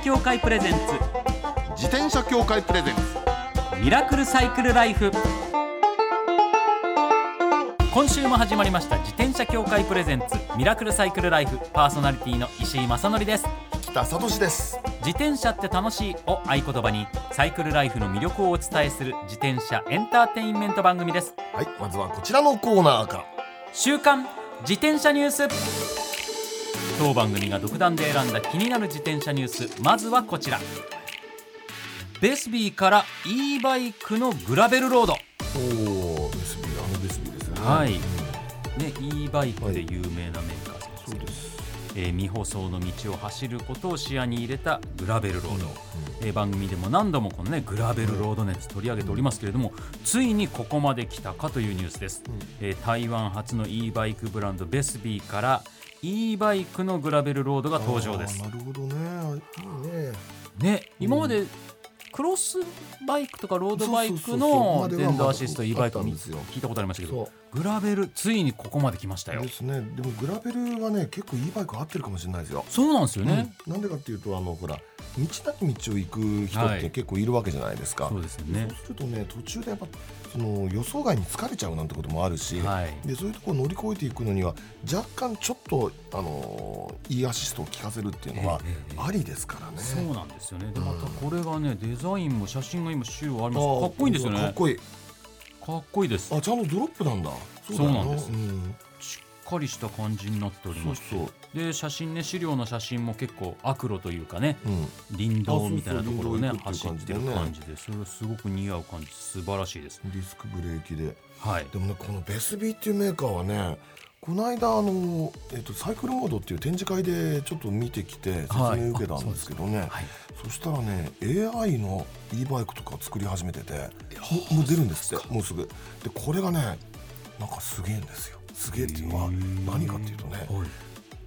協会プレゼンツ。自転車協会プレゼンツ。ミラクルサイクルライフ。今週も始まりました。自転車協会プレゼンツ。ミラクルサイクルライフ。パーソナリティの石井正則です。北里志です。自転車って楽しいを合言葉にサイクルライフの魅力をお伝えする自転車エンターテインメント番組です。はいまずはこちらのコーナーから。週刊自転車ニュース当番組が独断で選んだ気になる自転車ニュース。まずはこちら。ベスビーから e バイクのグラベルロード。おおベスビーあのベスビーですね。はい。うんね e バイクで有名なメーカーさんですけど、そうです。えー未舗装の道を走ることを視野に入れたグラベルロード、うんえー番組でも何度もこのねグラベルロード熱取り上げておりますけれども、ついにここまで来たかというニュースです、えー台湾初の e バイクブランドベスビーから e バイクのグラベルロードが登場です。なるほどね。いいね。ね今までクロスバイクとかロードバイクの電動アシスト e バイクあったんですよ。聞いたことありましたけどそグラベルついにここまで来ましたよ。ですね。でもグラベルはね結構いいバイク合ってるかもしれないですよ。そうなんですよね、うん。なんでかっていうとあのほら道なき道を行く人はい。って結構いるわけじゃないですか、そうですよね。そうするとね途中でやっぱその予想外に疲れちゃうなんてこともあるし、はい。でそういうところを乗り越えていくのには若干ちょっとあのーいいアシストを効かせるっていうのはええええありですからね。そうなんですよね。でうん。またこれがねデザインも写真が今週あります。かっこいいんですよね。かっこいい。かっこいいです。あちゃんとドロップなんだ。そうなんです。うんかりした感じになっておりまし。で写真ね資料の写真も結構アクロというかねうん。林道みたいなところをね。走ってる感じでそれがすごく似合う感じ。素晴らしいです。ディスクブレーキで。はい。でもねこのベスビーっていうメーカーはね。この間あの、えっとサイクルモードっていう展示会でちょっと見てきて説はい明受けたんですけどね、はい。そしたらね AI の e バイクとか作り始めててももう出るんですってもうすぐ。でこれがねなんかすげえんですよすげえっていうのは何かっていうとねはい。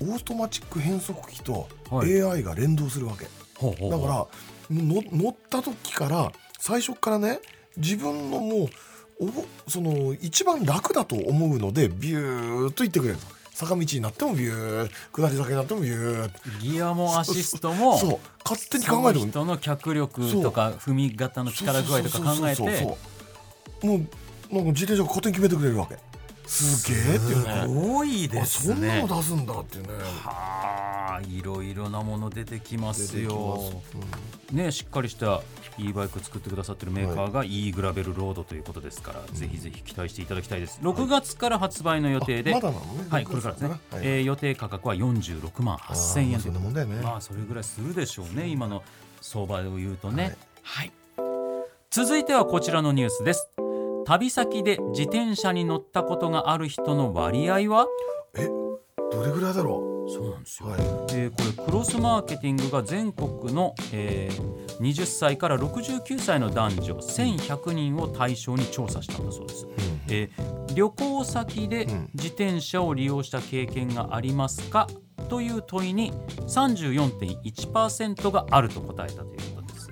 オートマチック変速機とはい。AI が連動するわけ、ほうほうほう。だからの乗った時から最初からね自分のもうおぼその一番楽だと思うのでビューっと行ってくれる。と坂道になってもビュー下り坂になってもビュー。ギアもアシストもそう勝手に考えて人の脚力とか踏み型の力具合とか考えてもうなんか自転車が勝手に決めてくれるわけすげえっていうね。すごいであすそんなねの出すんだっていうね。はあいろいろなもの出てきますよ。ます。ねしっかりした e バイク作ってくださってるメーカーが e グラベルロードということですから、ぜひぜひ期待していただきたいです。6月から発売の予定で、あまだなの？ねはい、これからですね、はい。えー予定価格は46万8000円あーまあそんなもんだよね。まあそれぐらいするでしょうね今の相場を言うとね。はい。はい、続いてはこちらのニュースです旅先で自転車に乗ったことがある人の割合は？えどれぐらいだろそうなんですよ、うはい。えーこれクロスマーケティングが全国の、えー20歳から69歳の男女1100人を対象に調査したんだそうです、えー旅行先でうん。自転車を利用した経験がありますか？という問いに34.1%があると答えたということです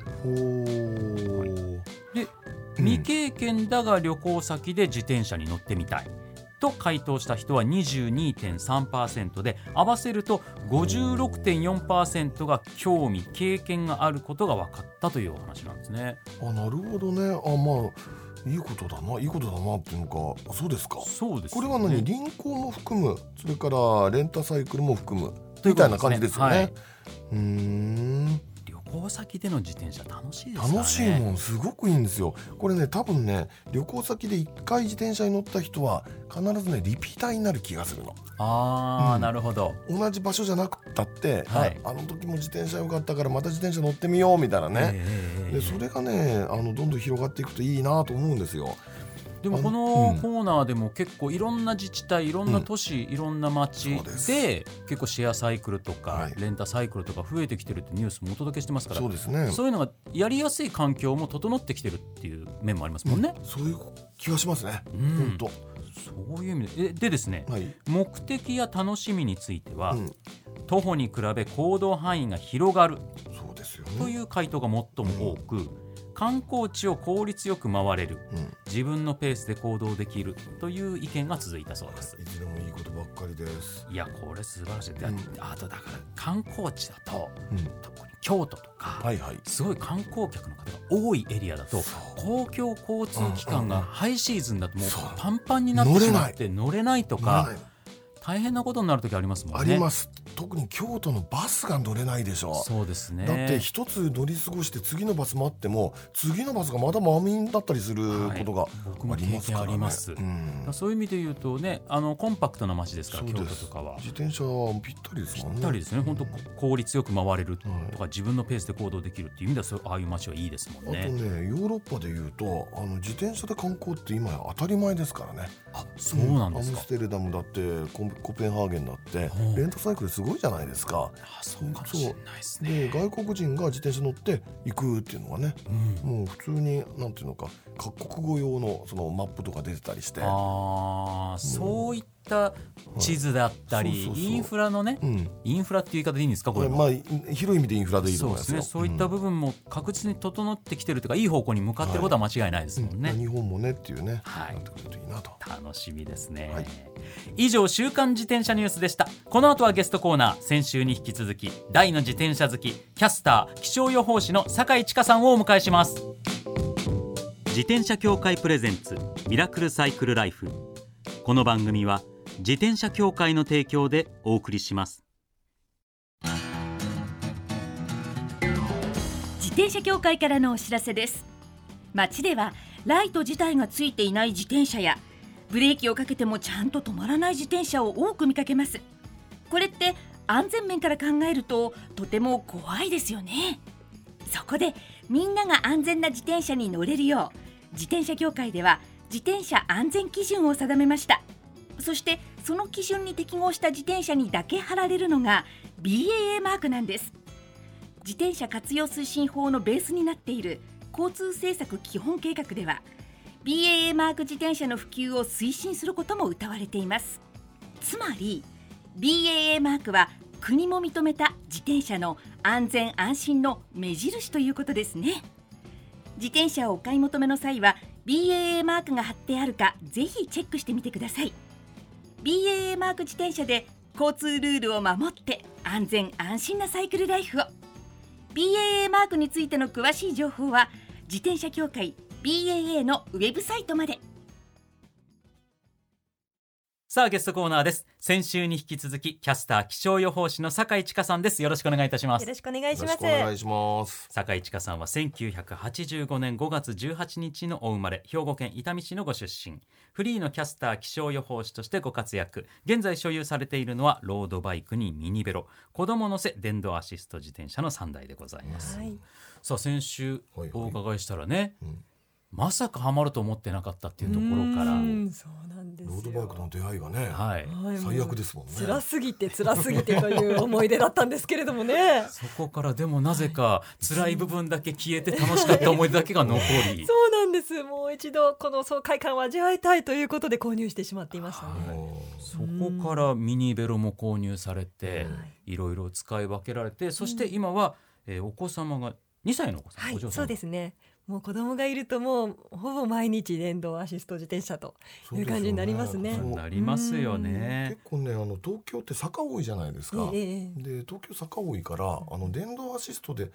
未経験だが旅行先で自転車に乗ってみたい。と回答した人は22.3%で合わせると56.4%が興味経験があることが分かったというお話なんですね。あなるほどね。あまあいいことだな。いいことだなっていうのか。あそうですか。そうですよね。これは何？輪行も含む。それからレンタサイクルも含む。みたいな感じですよね。はい。うーん。旅行先での自転車楽しいですね。楽しいもんすごくいいんですよこれね多分ね旅行先で一回自転車に乗った人は必ずねリピーターになる気がするのああ、うんなるほど。同じ場所じゃなくったって、はいああの時も自転車良かったからまた自転車乗ってみようみたいなね、ええでそれがねあのどんどん広がっていくといいなと思うんですよ。でもこあのコーナーでも結構いろんな自治体いろんな都市、いろんな町で結構シェアサイクルとか、はい。レンタサイクルとか増えてきてるってニュースもお届けしてますから。そうですね。そういうのがやりやすい環境も整ってきてるっていう面もありますもんね。そういう気がしますね。うん。本そういう意味で。えでですね、当。はい。目的や楽しみについては、うん、徒歩に比べ行動範囲が広がるそうですよとね。いう回答が最も多く、観光地を効率よく回れるうん。自分のペースで行動できるという意見が続いたそうです。いずれもいいことばっかりです。いやこれ素晴らしい、でうんあとだから観光地だとうん。特に京都とか、はいはいすごい観光客の方が多いエリアだと公共交通機関がハイシーズンだともうパンパンになってしまって乗れないとか大変なことになる時ありますもんね。あります。特に京都のバスが乗れないでしょ。そうですね。だって一つ乗り過ごして次のバス待っても次のバスがまだ満員だったりすることが僕もありますからね、経験あります。うん。そういう意味で言うとねあのコンパクトな街ですから京都とかは。自転車はぴったりですもんね。ぴったりですね。本当効率よく回れるとはい。か自分のペースで行動できるっていう意味ではそうああいう街はいいですもんあとね。ねヨーロッパでいうとあの自転車で観光って今や当たり前ですからね。あそうなんですか。アムス。テルダムだってコンコペンハーゲンだってレンタサイクルすごいじゃないですか。あそうかもしれないですね。で外国人が自転車乗って行くっていうのがねうん。もう普通になんていうのか各国語用のそのマップとか出てたりして。ああそういった地図だったり、はい。そうそうそう。インフラのねうん。インフラっていう言い方でいいんですかこれも。まあい広い意味でインフラでいいとそう思いますよ。ですね。そういった部分も確実に整ってきてるというかいい方向に向かってることは間違いないですもんね。うん日本もねっていうね、はい。なってくるといいなと。楽しみですね、はい。以上週刊自転車ニュースでした。この後はゲストコーナー先週に引き続き大の自転車好きキャスター気象予報士の酒井千佳さんをお迎えします。自転車協会プレゼンツミラクルサイクルライフ。この番組は自転車協会の提供でお送りします。自転車協会からのお知らせです。街ではライト自体がついていない自転車やブレーキをかけてもちゃんと止まらない自転車を多く見かけます。これって安全面から考えるととても怖いですよね。そこでみんなが安全な自転車に乗れるよう自転車協会では自転車安全基準を定めました。そしてその基準に適合した自転車にだけ貼られるのが BAA マークなんです。自転車活用推進法のベースになっている交通政策基本計画では BAA マーク自転車の普及を推進することも謳われています。つまり BAA マークは国も認めた自転車の安全安心の目印ということですね。自転車をお買い求めの際は BAA マークが貼ってあるかぜひチェックしてみてください。BAA マーク自転車で交通ルールを守って安全安心なサイクルライフを。BAA マークについての詳しい情報は自転車協会 BAA のウェブサイトまで。さあゲストコーナーです。先週に引き続きキャスター気象予報士の酒井千佳さんです。よろしくお願いいたします。よろしくお願いしよろします。くお願いします。酒井千佳さんは1985年5月18日のお生まれ兵庫県伊丹市のご出身。フリーのキャスター気象予報士としてご活躍。現在所有されているのはロードバイクにミニベロ。子供乗せ電動アシスト自転車の3台でございます、はい。さあ先週はいはい。お伺いしたらね、うんまさかハマると思ってなかったっていうところからうんそうなんですよ。ロードバイクの出会いがね、はいはい最悪ですもんね辛すぎて辛すぎてという思い出だったんですけれどもね。そこからでもなぜか辛い部分だけ消えて楽しかった思い出だけが残り そうなんです。もう一度この爽快感を味わいたいということで購入してしまっていましたね。もそこからミニベロも購入されてはいいろいろ使い分けられてそして今は、えーお子様が2歳のお子さん、はいお嬢、さんそうですね。もう子供がいるともうほぼ毎日電動アシスト自転車とういう感じになりますね。そうなりますよね。結。構ねあの東京って坂多いじゃないですか、ええええ。で東京坂多いからあの電動アシストで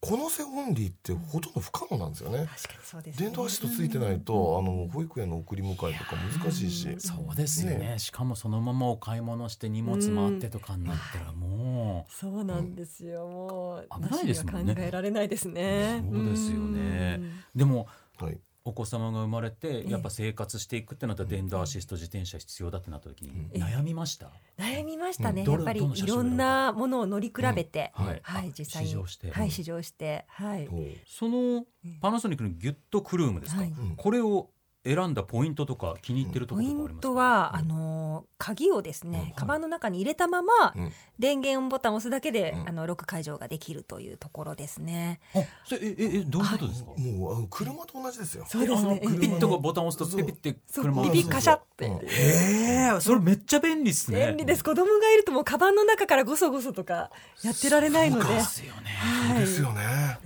このせオンリーってほとんど不可能なんですよね、確かにそうです、ね。電動アシストついてないと、あの保育園の送り迎えとか難しいし、うんそうですよね。ね。しかもそのままお買い物して荷物回ってとかになったらもそうなんですよ。もう危ないですもんね。考えられないですね。そうですよね。うん。うでもはい、お子様が生まれてええ。やっぱ生活していくってなったら電動アシスト自転車必要だってなった時にええ悩みました、悩みましたね、やっぱり。いろんなものを乗り比べて、うん。はい。はいあ実際に。試乗して。はい試乗して。はい、そのパナソニックのギュッとクルームですか、これを選んだポイントとか気に入ってるとこポインろとかありますか？トは、うん。あのー鍵をですね、うんカバンの中に入れたまま、うん。電源ボタンを押すだけで、うん。あのロック解除ができるというところですね。あそれえええどういうことですか、もうあの車と同じですよ。そうですね。えあのピッとボタンを押すとそうピピってそう。車がピピカシャって、うん。ええそれめっちゃ便利っすね。便利です。子供がいるともうカバンの中からごそごそとかやってられないので。ですよね。はい。ですよね、や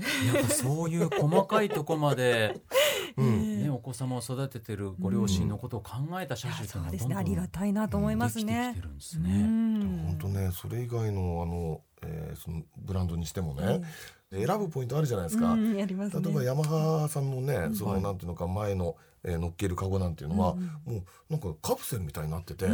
っぱそういう細かいとこまで、うん子様を育ててるご両親のことを考えた車種っていうのはねどんどんありがたいなと思いますね。きて。るんですうね。ん本当ねそれ以外のあのえーそのブランドにしてもね、選ぶポイントあるじゃないですか。うんやりますね。例えばヤマハさんのね、そのはい。なんていうのか前の、えー乗っけるカゴなんていうのは、もうなんかカプセルみたいになってて、う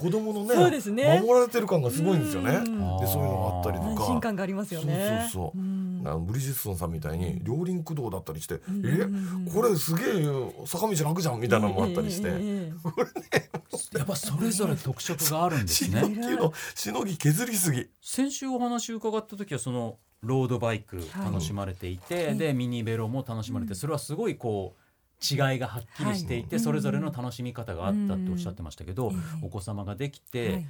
子供のねそうですね。守られてる感がすごいんですよね。うんでそういうのがあったりとか。安心感がありますよね。そうそうそう。ん。あのブリヂストンさんみたいに両輪駆動だったりして、んえこれすげえ坂道楽じゃんみたいなのもあったりして、ええええやっぱそれぞれ特色があるんです しねのぎのしのぎ削りすぎ。先週お話を伺った時はそのロードバイク楽しまれていて、でミニベロも楽しまれて、それはすごいこう違いがはっきりしていて、はい。それぞれの楽しみ方があったっておっしゃってましたけど、うん。お子様ができて、はい。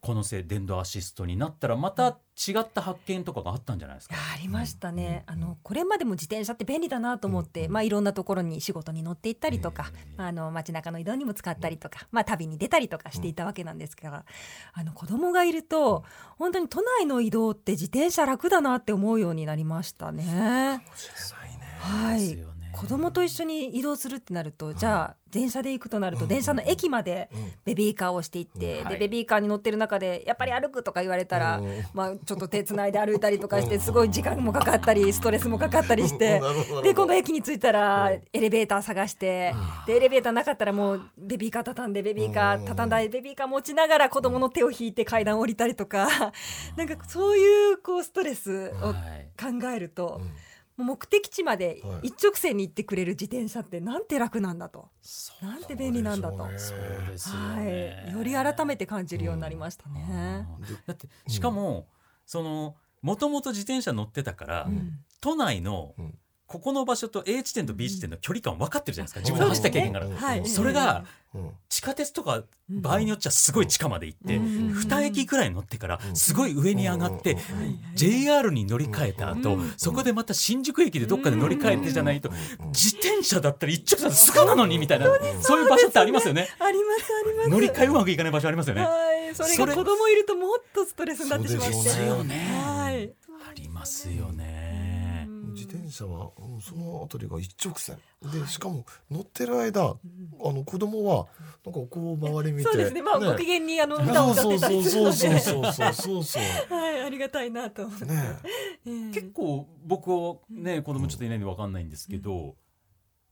このせ電動アシストになったらまた違った発見とかがあったんじゃないですか？ありましたね、あのこれまでも自転車って便利だなと思って、まあ、いろんなところに仕事に乗って行ったりとか、あの街中の移動にも使ったりとか、まあ、旅に出たりとかしていたわけなんですが、あの子供がいると本当に都内の移動って自転車楽だなって思うようになりましたね。はい。ですよね子供と一緒に移動するってなると、じゃあ電車で行くとなると、電車の駅までベビーカーをしていって、はい。でベビーカーに乗ってる中でやっぱり歩くとか言われたら、うん。まあ、ちょっと手つないで歩いたりとかしてすごい時間もかかったりストレスもかかったりして で今度駅に着いたらエレベーター探してでエレベーターなかったらもうベビーカー畳んでベビーカー畳んだりベビーカー持ちながら子供の手を引いて階段降りたりとかなんかそういうこうストレスをはい考えると。もう目的地まではい。一直線に行ってくれる自転車ってなんて楽なんだと、そうなんて便利なんだと、そうでそうですよはねい、より改めて感じるようになりましたね。だってしかも、そのもともと自転車乗ってたから、都内のうんここの場所と A 地点と B 地点の距離感分かってるじゃないですか。自分で走った経験がある、うんはい。それがうん。地下鉄とか場合によっちゃすごい地下まで行って、うん。2駅くらい乗ってからすごい上に上がって、うん。JR に乗り換えた後、うん。そこでまた新宿駅でどっかで乗り換えてじゃないと、自転車だったら一直線すぐなのにみたいな、そういう場所ってありますよね。ありますあります。乗り換えうまくいかない場所ありますよね。はい、それが子供いるともっとストレスになってしまうですよね。はい。ありますよね。自転車はうんそのあたりが一直線。でしかも乗ってる間あの子供はなんかこう周り見てそうですね。まあ、ご機嫌にあの歌を歌ってたりするのそうで、そうそうそうそうそう はい、ありがたいなと。ね。ええ。結構僕はね子供ちょっといないんで分かんないんですけど、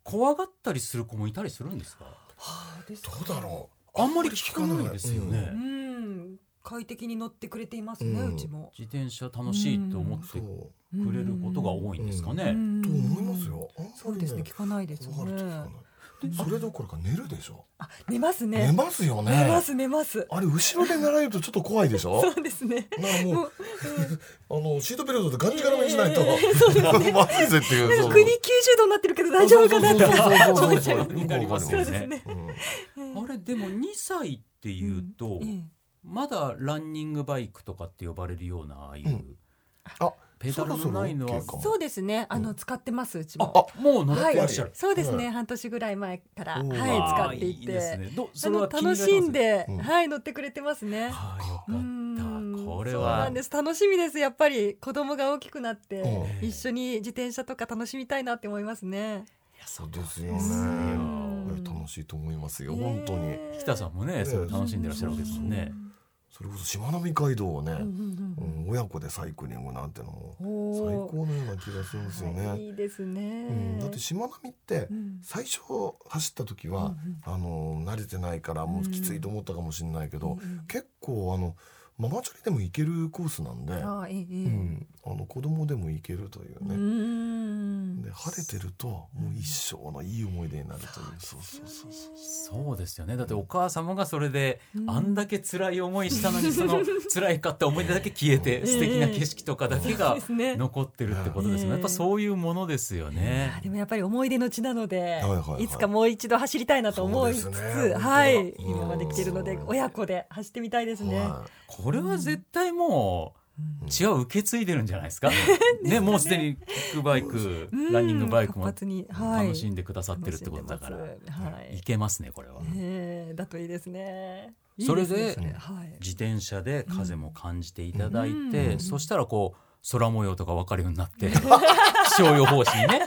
怖がったりする子もいたりするんですか？どうだろあんまり聞かないですよね、うん、快適に乗ってくれていますね、うん。うちも。自転車楽しいと思ってうそうくれることが多いんですかね、うん。と思いますよ。そうですね、聞かないですよね。それどころか寝るでしょ。あ、寝ますね。寝ますよね。寝ます、寝ます。あれ後ろで寝られるとちょっと怖いでしょ。そうですね。なもうもう、あのシートベルトでがんじがらめにしないと、まずいぜっていうなんそうか国九十度になってるけど大丈夫かなって。そうそうそうそう思っちゃう。よくわかりますそうよですね。うん。あれでも2歳っていうと、ええまだランニングバイクとかって呼ばれるようなああいう、うん。あペダルのないのはそろ？そろ OK かもそうですね。あの使ってますうちも。あもう乗ってはいらっしゃる、、そうですね、は半年ぐらい前から、はい、使っていいいですて、ね。どあのそれは気に入楽しんで、うん。はい、乗ってくれてますね。はあよかうん。ったこれそうなはんです。楽しみです。やっぱり子供が大きくなって、うん。一緒に自転車とか楽しみたいなって思いますね。そうですようん。ね楽しいと思いますよ本当に。ね北さんもねそれ楽しんでらっしゃるわけですもんね。それこそしまなみ海道をねうんうんうん親子でサイクリングなんてのもうん最高のような気がするんですよね。いいですね。うんだってしまなみってうん。最初走った時はあの慣れてないからもうきついと思ったかもしれないけど結構あのママチャリでも行けるコースなんであええええ。うん。あの子供でも行けるといううねん。で晴れてるともう一生のいい思い出になるという。そうそうそうそうそう。ですよね。だってお母様がそれであんだけ辛い思いしたのにその 辛いかった思い出だけ消えて素敵な景色とかだけが残ってるってことですね。やっぱそういうものですよあね。でもやっぱり思い出の地なので、いつかもう一度走りたいなと思いつつ、はい。今まで来てるのでうん親子で走ってみたいですね。はこれは絶対もう血を受け継いでるんじゃないですか？ねもうすでにキックバイクうんランニングバイクも楽しんでくださってるってことだからいいけますねこれは。ええだといいですね。それで。自転車で風も感じていただいて、うんそしたらこう空模様とか分かるようになって 気象予報士にね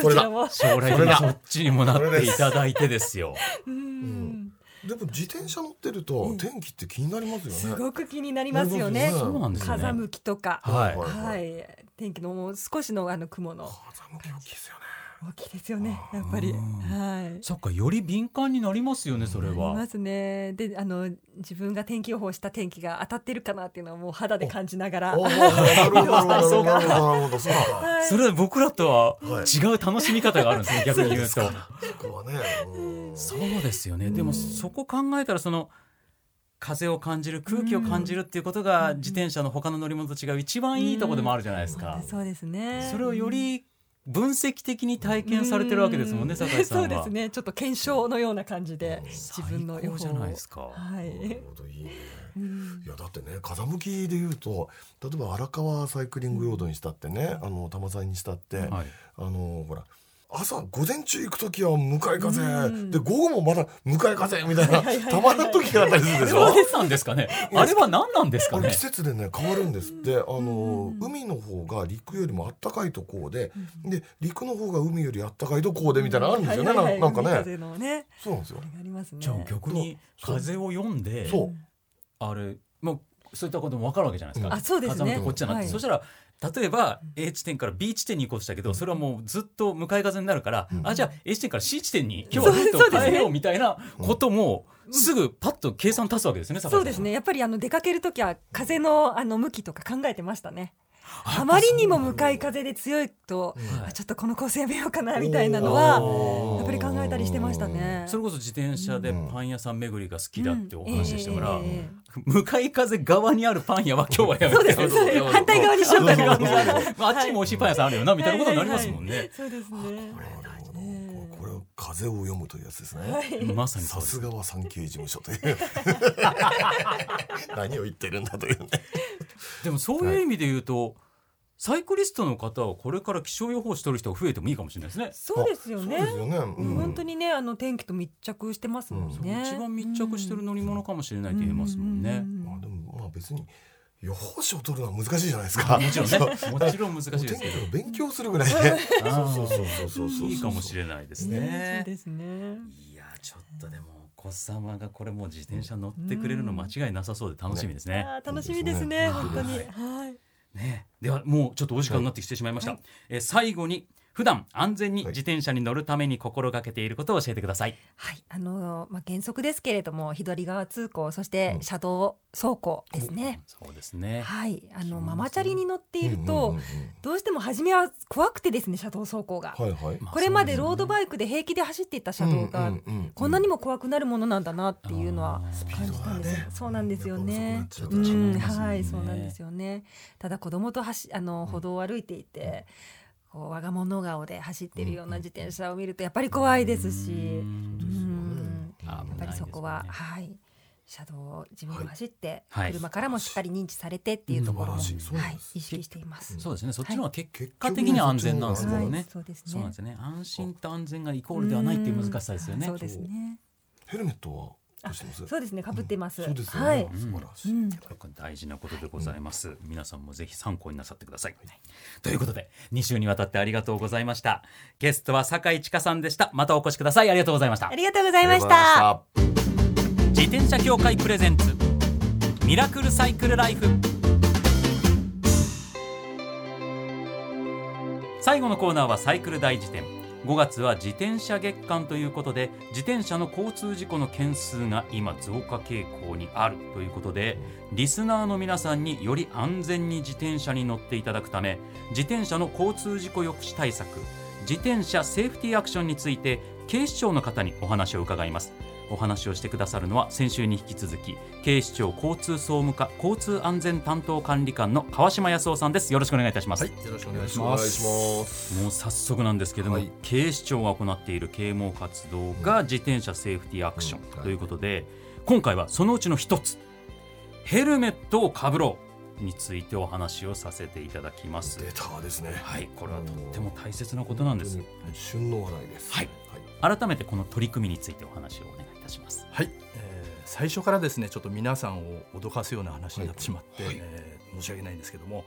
これだ将来的にそっちにもなっていただいてですよ。うん。でも自転車乗ってると天気って気になりますよね。すごく気になりますよね。そうなんですよね。風向きとか、はい。はい、天気のもう少しのあの雲の。風向き大きいですよね。大きいですよね。やっぱり、はい。そっかより敏感になりますよねそれありはますね。で、あの自分が天気予報した天気が当たってるかなっていうのをもう肌で感じながら。おー なるほどなるほどなるほどなるほどそうか。はいそれは僕らとははい違う楽しみ方があるんですね 逆に言うとそこはね。うんそうですよねでもそこ考えたらその風を感じる空気を感じるっていうことが自転車の他の乗り物と違う一番いいところでもあるじゃないですかそうですね。それをより分析的に体験されてるわけですもんね酒井さんは。そうですね。ちょっと検証のような感じで自分の予報を。最高じゃないですか。は。ないるほどいいね。うん。いやだってね風向きで言うと例えば荒川サイクリングロードにしたってね、あの玉沢にしたって、はい。あのほら朝午前中行く時は向かい風、うん。で午後もまだ向かい風みたいなたまらん時があったりするでしょ？そうなんですかね？あれは何なんですかね？季節でね変わるんですって。あの、うん海の方が陸よりもあったかいとこうで、で陸の方が海よりあったかいとこうでみたいなのあるんですよね、ななんかね。海風のね。そうなんですよ。あれがありますね。じゃあ逆に風を読んでそう。あれもうそういったことも分かるわけじゃないですか。あそうですね。こっちじゃなくて、はいそしたら例えば A 地点から B 地点に行こうとしたけどそれはもうずっと向かい風になるから、うん。あじゃあ A 地点から C 地点に今日はルートを変えようみたいなこともすぐパッと計算立つわけですね。そうですね。やっぱりあの出かけるときは風のあの向きとか考えてましたね。あまりにも向かい風で強いと、はいあちょっとこのコースやめようかなみたいなのはやっぱり考えたりしてましたね。それこそ自転車でパン屋さん巡りが好きだってお話でしたから、う。ん。ええええ向かい風側にあるパン屋は今日はやめてそうです反対側にしようかな。あ、あっちにも美味しいパン屋さんあるよなみたいなことになりますもんね。そうですね。これは風を読むというやつですね、はい。まさにさすがは産経事務所という。何を言ってるんだというね。でもそういう意味で言うと、サイクリストの方はこれから気象予報士取る人が増えてもいいかもしれないですね。そうですよね。よね、うん。本当にねあの天気と密着してますもんね。一番密着してる乗り物かもしれないと言えますもんね。まあでもまあ別に予報士を取るのは難しいじゃないですかもちろんね、もちろん難しいですけど。勉強するぐらいでそうそうそうそうそういいかもしれないですねねそう。ですね。いやちょっとでも子様がこれもう自転車乗ってくれるの間違いなさそうで楽しみですね。楽しみですね本当に。はい。ねではもうちょっとお時間になってきてしまいました。はいえー最後に普段安全にはい自転車に乗るために心がけていることを教えてください。はい、あのまあ原則ですけれども左側通行そして車道走行ですね。そうですね。はい、あのママチャリに乗っていると、うんうんうんうんどうしても初めは怖くてですね車道走行が。はいはいまあこれまでロードバイクで平気で走っていた車道が、うんうんうんこんなにも怖くなるものなんだなっていうのは感じたんですよ。ねそうなんですよね。ちょっとうん、はい、そうなんですよね。ただ子供と走あの歩道を歩いていて、こう我が物顔で走っているような自転車を見るとやっぱり怖いですし、やっぱりそこは、はい。車道を自分が走って、はい車からもしっかり認知されてっていうところを、素晴らしいそうはい意識しています。そうですね。そっちの方が結結果的には安全なんですけどはいね。そうですね。そうなんですよね。安心と安全がイコールではないっていう難しさですよねそう。ですね。ヘルメットはそうですね。被ってます。そうですよね、はい。素晴らしい、うん。大事なことでございます、皆さんもぜひ参考になさってください、ということで2週にわたってありがとうございました。ゲストは酒井千佳さんでした。またお越しください。ありがとうございました。ありがとうございましありがた。とうございました自転車協会プレゼンツミラクルサイクルライフ。最後のコーナーはサイクル大辞典5月は自転車月間ということで自転車の交通事故の件数が今増加傾向にあるということでリスナーの皆さんにより安全に自転車に乗っていただくため自転車の交通事故抑止対策自転車セーフティーアクションについて警視庁の方にお話を伺います。お話をしてくださるのは先週に引き続き警視庁交通総務課交通安全担当管理官の川島康夫さんです。よろしくお願いいたします、よろしくお願いします。もう早速なんですけども、はい。警視庁が行っている啓蒙活動が自転車セーフティーアクショうん。ンということで、今回はそのうちの一つヘルメットをかぶろうについてお話をさせていただきます。データですね。はいこれはとっても大切なことなんです。旬の話題です。はい。改めてこの取り組みについてお話をおたします。はい、えー最初からですね、ちょっと皆さんを脅かすような話になってしまって、はい。えー申し訳ないんですけども、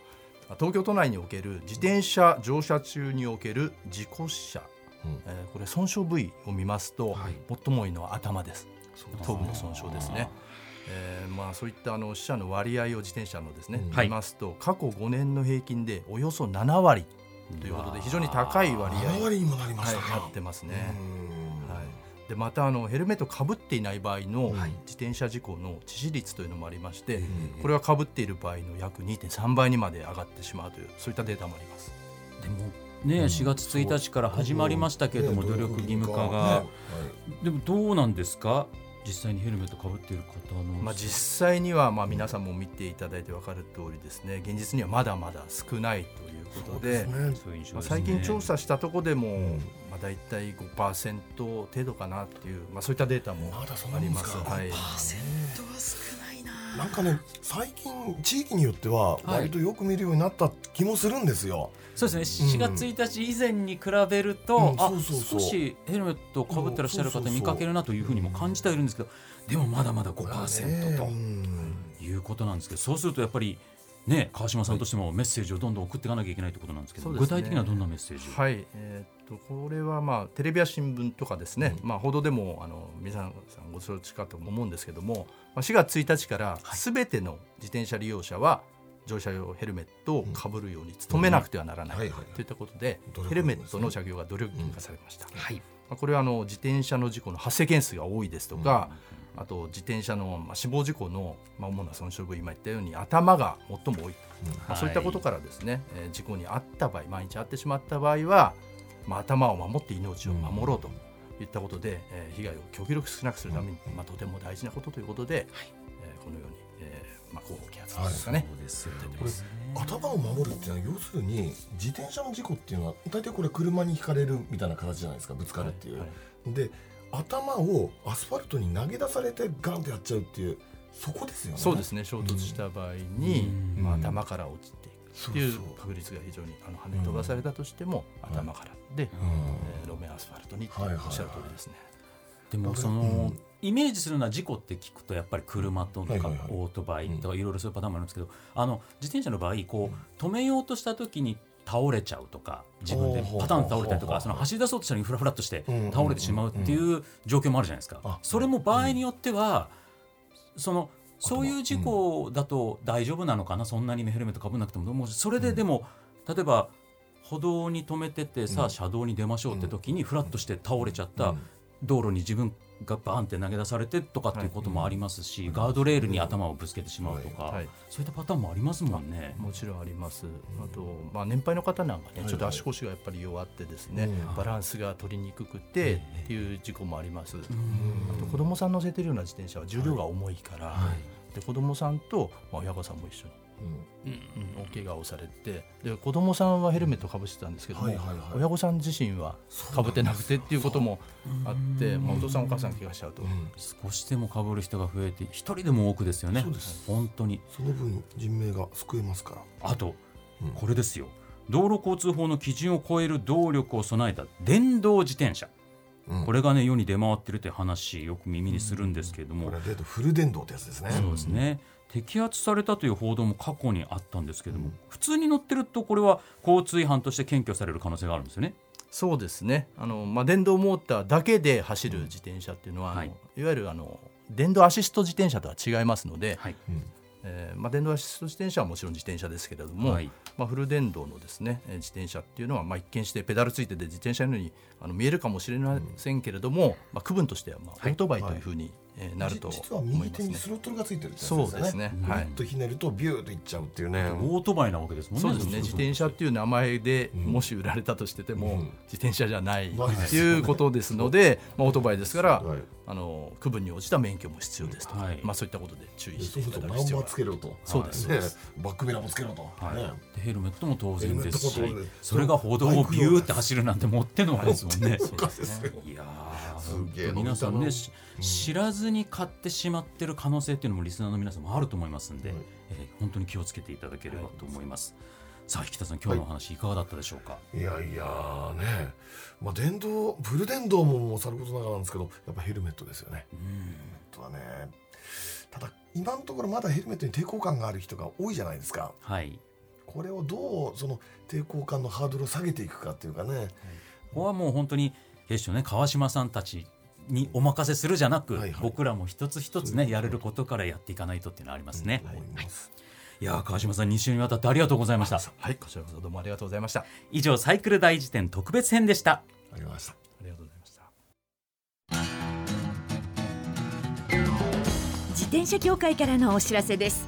まあ東京都内における自転車乗車中における事故死者、うん。えーこれ損傷部位を見ますと、はい。最も多いのは頭です。頭部の損傷ですね。えーまあ、そういったあの死者の割合を自転車のですね、うん。見ますと過去5年の平均でおよそ7割ということで非常に高い割合、7割になってますね。でまたあのヘルメットかぶっていない場合のはい。自転車事故の致死率というのもありまして、うんこれはかぶっている場合の約2.3倍にまで上がってしまうというそういったデータもあります。でもね、うん。4月1日から始まりましたけれども、ね努力義務化ねが、はいでもどうなんですか？実際にヘルメットかぶっている方の、まあ、実際にはまあ皆さんも見ていただいて分かる通りですね。現実にはまだまだ少ないということで最近調査したところでも、あ、大体5%程度かなっていう、まあ、そういったデータもまだそんなありもんでか？ます。すはい、な。んかね最近地域によっては割とよく見るようになった気もするんですよ、そうですね。4月1日以前に比べると、少しヘルメットをかぶってらっしゃる方見かけるなというふうにも感じてはいるんですけどでもまだまだこれはね5%うん。ということなんですけどそうするとやっぱりね川島さんとしてもメッセージをどんどん送っていかなきゃいけないということなんですけどね。具体的にはどんなメッセージを、はい、えーっとこれはまあテレビや新聞とかですね、まあ報道でもあの皆さんご承知かと思うんですけども、まあ、4月1日からすべての自転車利用者は乗車用ヘルメットをかぶるように努めなくてはならない、うん。はいはいといったことで、ヘルメットの着用が努力義務化されました。はい。まあ、これはあの自転車の事故の発生件数が多いですとか、あと自転車のまあ死亡事故のまあ主な損傷部今言ったように頭が最も多い、まあ、そういったことからですね、えー事故に遭った場合毎日遭ってしまった場合は、まあ、頭を守って命を守ろうといったことで、えー被害を極力少なくするために、まあ、とても大事なことということで、えーこのように、えーまあ、広報啓発ですかね、そうですよこれ頭を守るっていうのは要するに自転車の事故っていうのは大体これ車にひかれるみたいな形じゃないですかぶつかるっていう、はいで頭をアスファルトに投げ出されてガンとやっちゃうっていうそこですよね。そうですね。衝突した場合に、うん。まあ、頭から落ちっていう。そうそう確率が非常にあの跳ね飛ばされたとしても、頭からで、うん。えー路面アスファルトにおっしゃる通りですね。でもその、うん。イメージするのは事故って聞くとやっぱり車とかオートバイとかいろいろそういうパターンもあるんですけど、あの自転車の場合こう止めようとした時に倒れちゃうとか自分でパターンで倒れたりとかその走り出そうとしたのにフラフラっとしてうん。倒れてしまうっていう状況もあるじゃないですか。あ。それも場合によってはそのそういう事故だと大丈夫なのかな？そんなにヘルメットかぶんなくても。もうそれででも例えば歩道に止めててさあ車道に出ましょうって時にフラッとして倒れちゃったうん。道路に自分がバーンって投げ出されてとかっていうこともありますし、ガードレールに頭をぶつけてしまうとか、はいはい。そういったパターンもありますもんね。もちろんあります。あと、まあ、年配の方なんかね、はいちょっと足腰がやっぱり弱ってですね、うん。バランスが取りにくくてっていう事故もあります。うん。あと子供さん乗せてるような自転車は重量が重いから、で子供さんと、まあ、親御さんも一緒に、うん。うん。お怪我をされて。で子供さんはヘルメットかぶしてたんですけども、はいはいはい。親御さん自身はかぶってなくてっていうこともあって、まあ、お父さんお母さん怪我しちゃうと、うん。少しでもかぶる人が増えて一人でも多くですよね。そうです。本当に。その分人命が救えますから。あと、うん。これですよ。道路交通法の基準を超える動力を備えた電動自転車、うん。これがね世に出回ってるって話よく耳にするんですけれども、これはデートフル電動ってやつですね。そうですね。摘発されたという報道も過去にあったんですけども、普通に乗ってるとこれは交通違反として検挙される可能性があるんですよね。そうですね。あの、まあ、電動モーターだけで走る自転車っていうのは、はい。あのいわゆるあの電動アシスト自転車とは違いますので、はい。うんえーまあ、電動アシスト自転車はもちろん自転車ですけれども、はい。まあ、フル電動のですねえー自転車っていうのは、まあ、一見してペダルついてて自転車のようにあの見えるかもしれませんけれども、まあ、区分としては、まあ、オートバイというふうに、えーなるとじ実は思いますね。右手にス。ロットルがついてるってやつそうですね、うん。はい。とひねるとビューといっちゃうっていうね。オートバイなわけですもんね。そうですね。自転車っていう名前でうん。もし売られたとしてても、うん。自転車じゃないっていうことですので、まあ、オートバイですから、はいあの区分に応じた免許も必要ですと。か、はい。まあ、そういったことで注意でしていただく必要がつけろと。そうです。ねバックミラーもつけろと。はい。ヘルメットも当然ですしそれが歩道をビューって走るなんてもってのほかですもんね。そうですね。いやーすげえ。皆さんね、し知らずに買ってしまってる可能性っていうのもリスナーの皆さんもあると思いますんで、はい。えー本当に気をつけていただければと思います。さあ引田さん今日のお話いかがだったでしょうか？い。やいやーね。まあ電動フル電動もさることながらなんですけどやっぱヘルメットですよね。うん。ヘルメットはね。ただ今のところまだヘルメットに抵抗感がある人が多いじゃないですか。はい。これをどうその抵抗感のハードルを下げていくかっていうかね。ここはもう本当に警視庁ね川島さんたちにお任せするじゃなく、はいはい。僕らも一つ一つねやれることからやっていかないとっていうのはありますね、思いますいやー川島さん2週にわたってありがとうございました。はいこちらこそどうもありがとうございました。あ以上サイクル大辞典特別編でした。ありました。りがとうございました。自転車協会からのお知らせです。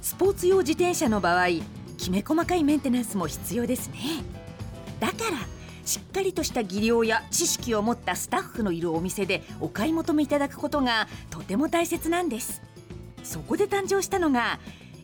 スポーツ用自転車の場合きめ細かいメンテナンスも必要ですね。だからしっかりとした技量や知識を持ったスタッフのいるお店でお買い求めいただくことがとても大切なんです。そこで誕生したのが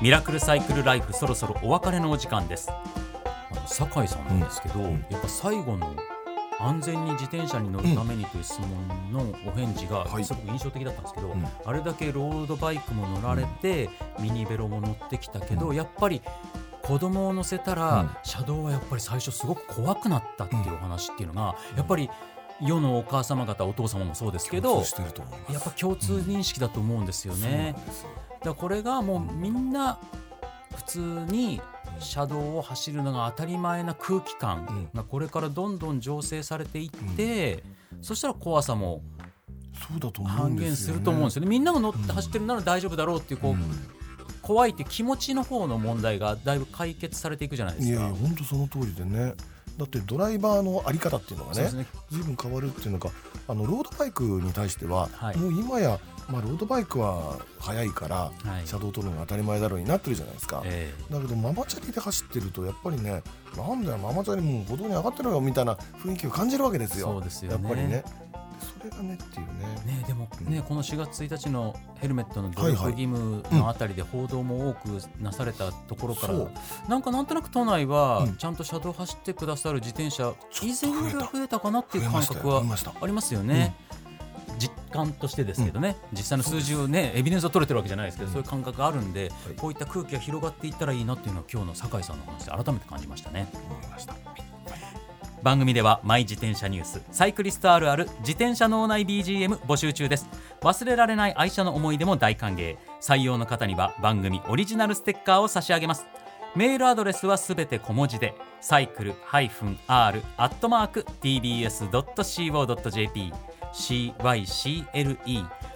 ミラクルサイクルライフそろそろお別れのお時間です。あの酒井さんなんですけど、んやっぱ最後の安全に自転車に乗るためにという質問のお返事がはい。すごく印象的だったんですけど、ん。あれだけロードバイクも乗られて、ミニベロも乗ってきたけど、やっぱり子供を乗せたら、うん。車道はやっぱり最初すごく怖くなったっていうお話っていうのが、やっぱり世のお母様方お父様もそうですけどやっぱ共通認識だと思うんですよね。そうなんだからこれがもうみんな普通に車道を走るのが当たり前な空気感がこれからどんどん醸成されていって、そしたら怖さもそうだと思う半減すると思うんですよね。みんなが乗って走ってるなら大丈夫だろうっていうこう、怖いって気持ちの方の問題がだいぶ解決されていくじゃないですか。いや本当その通りでねだってドライバーのあり方っていうのがねね。随分変わるっていうのがあのロードバイクに対しては、はい。もう今や、まあ、ロードバイクは速いから、はい。車道を取るのが当たり前だろうになってるじゃないですか、えだけどママチャリで走ってるとやっぱりねなんだよママチャリもう歩道に上がってるよみたいな雰囲気を感じるわけですよ。そうですよね。やっぱりね。それがねっていうね。ね、でもね、この4月1日のヘルメットの努はいはい。力義務のあたりで報道も多くなされたところから、そうなんかなんとなく都内はうん。ちゃんと車道走ってくださる自転車、以前よりは増えたかなっていう感覚はありますよね。実感としてですけどね、実際の数字をねエビデンスを取れてるわけじゃないですけど、そういう感覚があるんで、こういった空気が広がっていったらいいなっていうのは今日の酒井さんの話で改めて感じましたね。思いました番組ではマイ自転車ニュースサイクリストあるある自転車脳内 BGM 募集中です。忘れられない愛車の思い出も大歓迎。採用の方には番組オリジナルステッカーを差し上げます。メールアドレスはすべて小文字でサイクル -r-tbs.co.jp cycle